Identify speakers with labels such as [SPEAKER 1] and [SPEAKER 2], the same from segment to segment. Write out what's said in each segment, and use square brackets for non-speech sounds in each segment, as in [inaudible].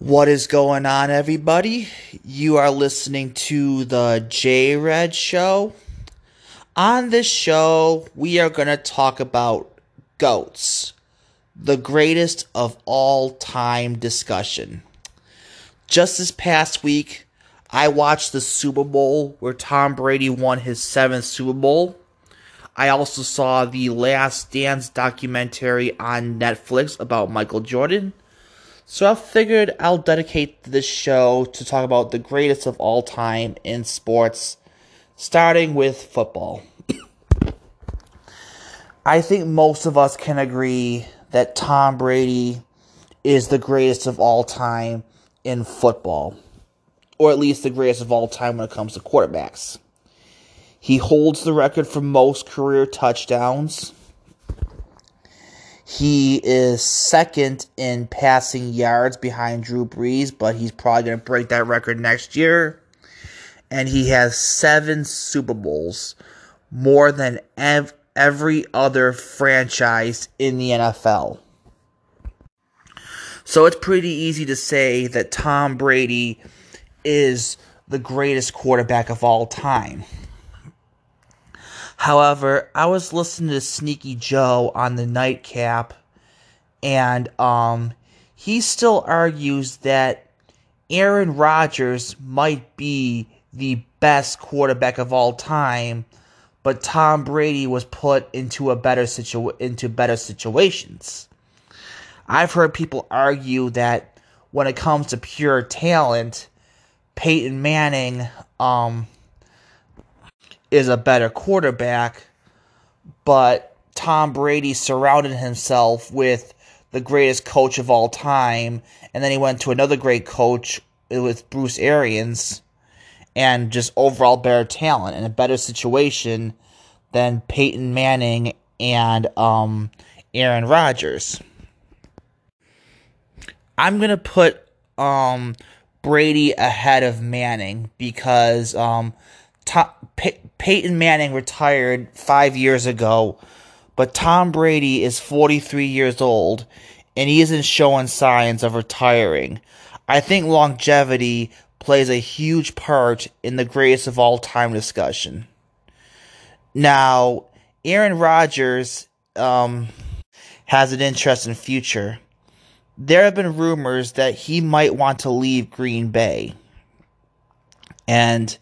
[SPEAKER 1] What is going on, everybody? You are listening to the J Red Show. On this show, we are going to talk about GOATs, the greatest of all time discussion. Just this past week, I watched the Super Bowl where Tom Brady won his seventh Super Bowl. I also saw the Last Dance documentary on Netflix about Michael Jordan. So I figured I'll dedicate this show to talk about the greatest of all time in sports, starting with football. [clears throat] I think most of us can agree that Tom Brady is the greatest of all time in football, or at least the greatest of all time when it comes to quarterbacks. He holds the record for most career touchdowns. He is second in passing yards behind Drew Brees, but he's probably going to break that record next year. And he has seven Super Bowls, more than ev- every other franchise in the NFL. So it's pretty easy to say that Tom Brady is the greatest quarterback of all time. However, I was listening to Sneaky Joe on the nightcap, and um, he still argues that Aaron Rodgers might be the best quarterback of all time, but Tom Brady was put into a better situ- into better situations. I've heard people argue that when it comes to pure talent, Peyton Manning um, is a better quarterback, but Tom Brady surrounded himself with the greatest coach of all time, and then he went to another great coach with Bruce Arians, and just overall better talent and a better situation than Peyton Manning and um, Aaron Rodgers. I'm gonna put um, Brady ahead of Manning because um, Tom, Pey- Peyton Manning retired five years ago, but Tom Brady is 43 years old and he isn't showing signs of retiring. I think longevity plays a huge part in the greatest of all time discussion. Now, Aaron Rodgers um, has an interesting future. There have been rumors that he might want to leave Green Bay. And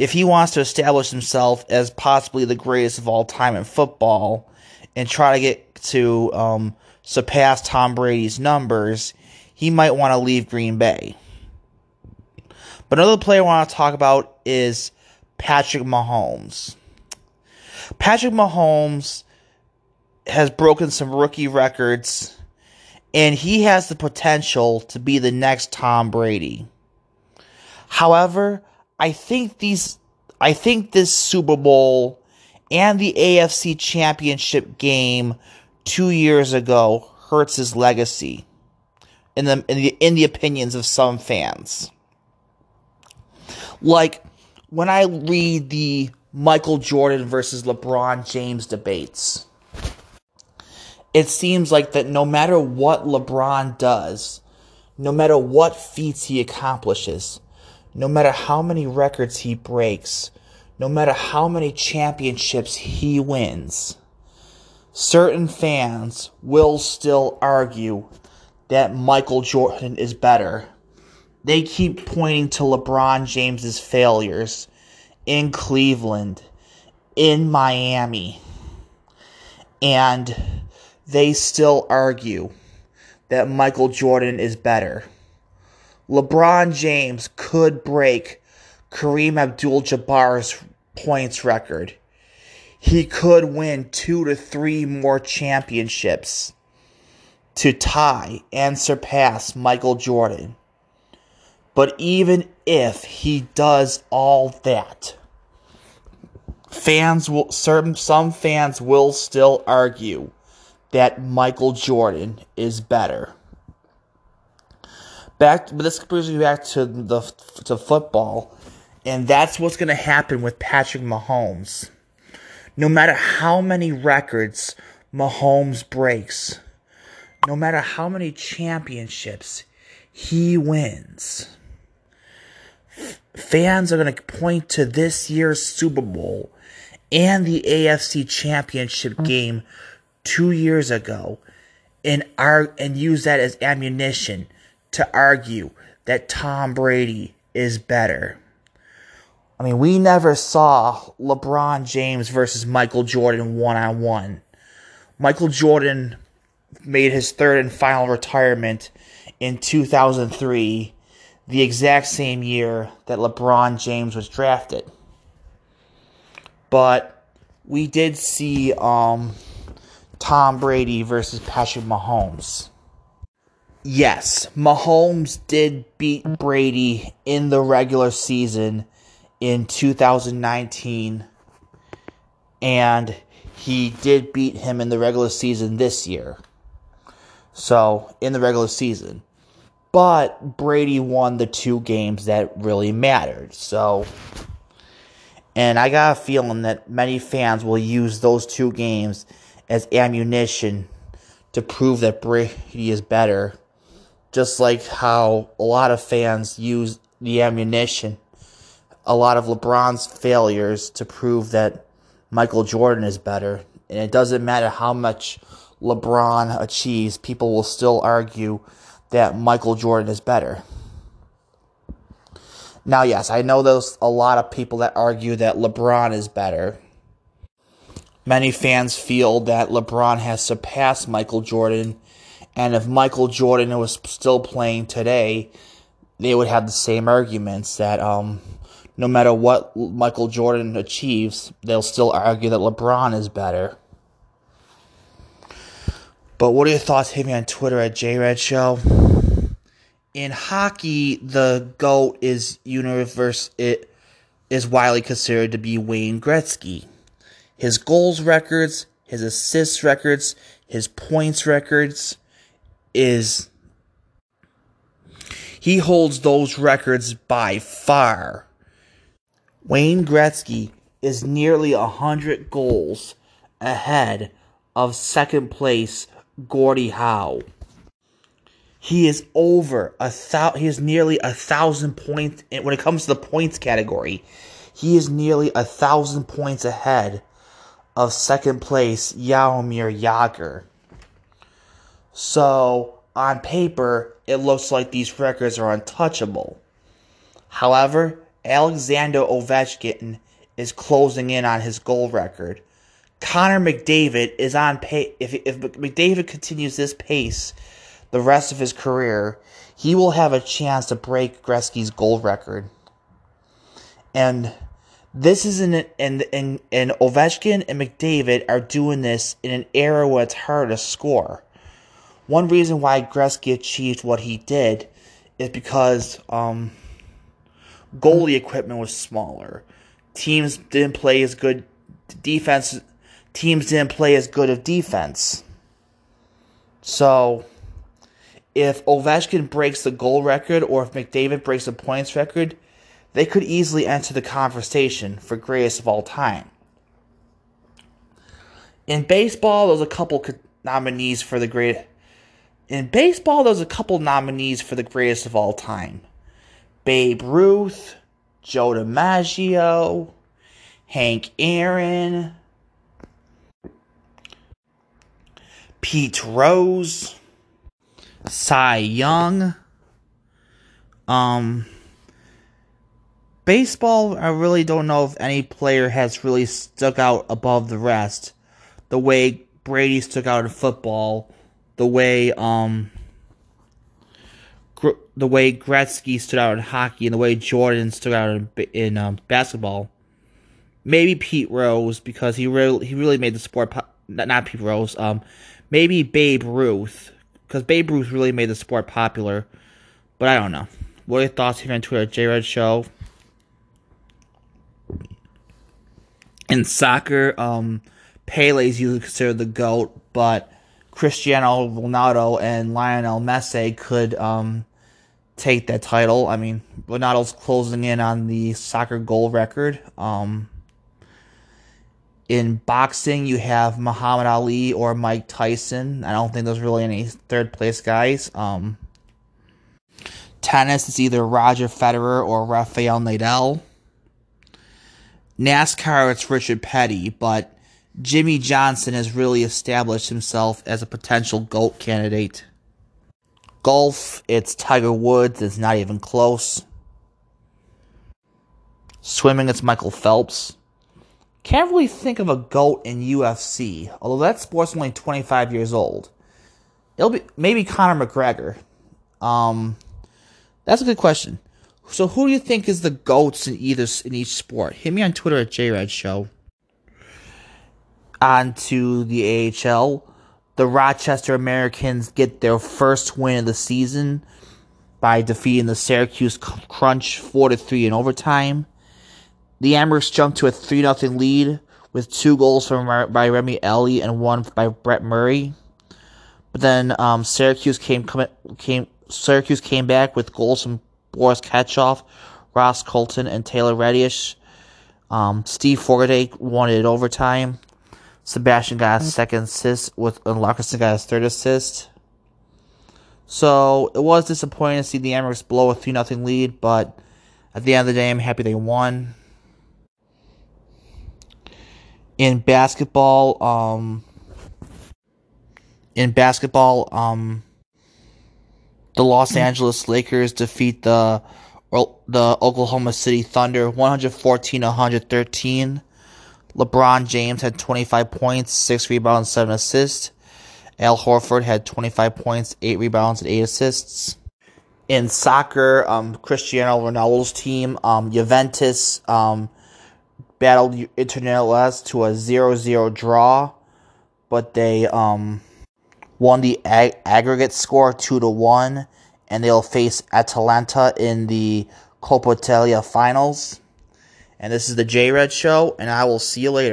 [SPEAKER 1] if he wants to establish himself as possibly the greatest of all time in football and try to get to um, surpass Tom Brady's numbers, he might want to leave Green Bay. But another player I want to talk about is Patrick Mahomes. Patrick Mahomes has broken some rookie records, and he has the potential to be the next Tom Brady. However, I think these I think this Super Bowl and the AFC Championship game 2 years ago hurts his legacy in the in the in the opinions of some fans. Like when I read the Michael Jordan versus LeBron James debates, it seems like that no matter what LeBron does, no matter what feats he accomplishes, no matter how many records he breaks, no matter how many championships he wins, certain fans will still argue that Michael Jordan is better. They keep pointing to LeBron James's failures in Cleveland, in Miami, and they still argue that Michael Jordan is better. LeBron James could break Kareem Abdul Jabbar's points record. He could win two to three more championships to tie and surpass Michael Jordan. But even if he does all that, fans will certain some fans will still argue that Michael Jordan is better back but this brings me back to the to football and that's what's going to happen with Patrick Mahomes no matter how many records Mahomes breaks no matter how many championships he wins. Fans are going to point to this year's Super Bowl and the AFC Championship mm. game two years ago and ar- and use that as ammunition to argue that Tom Brady is better. I mean, we never saw LeBron James versus Michael Jordan one on one. Michael Jordan made his third and final retirement in 2003, the exact same year that LeBron James was drafted. But we did see um, Tom Brady versus Patrick Mahomes. Yes, Mahomes did beat Brady in the regular season in 2019, and he did beat him in the regular season this year. So, in the regular season. But Brady won the two games that really mattered. So, and I got a feeling that many fans will use those two games as ammunition to prove that Brady is better. Just like how a lot of fans use the ammunition, a lot of LeBron's failures to prove that Michael Jordan is better. And it doesn't matter how much LeBron achieves, people will still argue that Michael Jordan is better. Now, yes, I know there's a lot of people that argue that LeBron is better. Many fans feel that LeBron has surpassed Michael Jordan, and if Michael Jordan was still playing today, they would have the same arguments that um, no matter what Michael Jordan achieves, they'll still argue that LeBron is better. But what are your thoughts? Hit me on Twitter at JRed Show. In hockey, the GOAT is universe it is widely considered to be Wayne Gretzky. His goals records, his assists records, his points records is he holds those records by far. Wayne Gretzky is nearly a hundred goals ahead of second place Gordie Howe. He is over a thou. He is nearly a thousand points when it comes to the points category. He is nearly a thousand points ahead of second place Jaromir Jagr. So on paper, it looks like these records are untouchable. However, Alexander Ovechkin is closing in on his goal record Connor McDavid is on pace. If, if McDavid continues this pace the rest of his career, he will have a chance to break Gretzky's goal record. And this is an and and and Ovechkin and McDavid are doing this in an era where it's hard to score. One reason why Gretzky achieved what he did is because um, goalie equipment was smaller. Teams didn't play as good defense teams didn't play as good of defense. So, if Ovechkin breaks the goal record or if McDavid breaks the points record, they could easily enter the conversation for greatest of all time. In baseball, there's a couple nominees for the great. In baseball, there's a couple nominees for the greatest of all time: Babe Ruth, Joe DiMaggio, Hank Aaron, Pete Rose, Cy Young. Um, baseball, I really don't know if any player has really stuck out above the rest. The way Brady stuck out in football, the way um, gr- the way Gretzky stood out in hockey, and the way Jordan stood out in, in um, basketball. Maybe Pete Rose because he really he really made the sport. Po- not Pete Rose. Um, Maybe Babe Ruth, because Babe Ruth really made the sport popular. But I don't know. What are your thoughts here on Twitter? J Red Show. In soccer, um, Pele is usually considered the GOAT, but Cristiano Ronaldo and Lionel Messi could um, take that title. I mean, Ronaldo's closing in on the soccer goal record. Um, in boxing, you have Muhammad Ali or Mike Tyson. I don't think there's really any third place guys. Um, Tennis is either Roger Federer or Rafael Nadal. NASCAR, it's Richard Petty, but Jimmie Johnson has really established himself as a potential GOAT candidate. Golf, it's Tiger Woods, it's not even close. Swimming, it's Michael Phelps. Can't really think of a GOAT in UFC, although that sport's only 25 years old. It'll be maybe Conor McGregor. Um, that's a good question. So, who do you think is the goats in either in each sport? Hit me on Twitter at JRed Show. On to the AHL. The Rochester Americans get their first win of the season by defeating the Syracuse Crunch 4 to 3 in overtime. The Amerks jumped to a 3 0 lead with two goals from by Remy Elie and one by Brett Murray. But then um, Syracuse came came Syracuse came back with goals from Boris Katchouk, Ross Colton, and Taylor Raddysh. Um, Steve Fogarty won it overtime. Sebastian got second assist with and got his third assist. So it was disappointing to see the Amerks blow a 3 0 lead, but at the end of the day, I'm happy they won. In basketball, um, in basketball, um, the Los Angeles Lakers defeat the the Oklahoma City Thunder 114-113. LeBron James had 25 points, 6 rebounds, 7 assists. Al Horford had 25 points, 8 rebounds, and 8 assists. In soccer, um, Cristiano Ronaldo's team, um, Juventus, um, battled Internazionale to a 0-0 draw, but they um, won the ag- aggregate score 2 to 1 and they'll face Atalanta in the Coppa Italia finals. And this is the J Red Show, and I will see you later.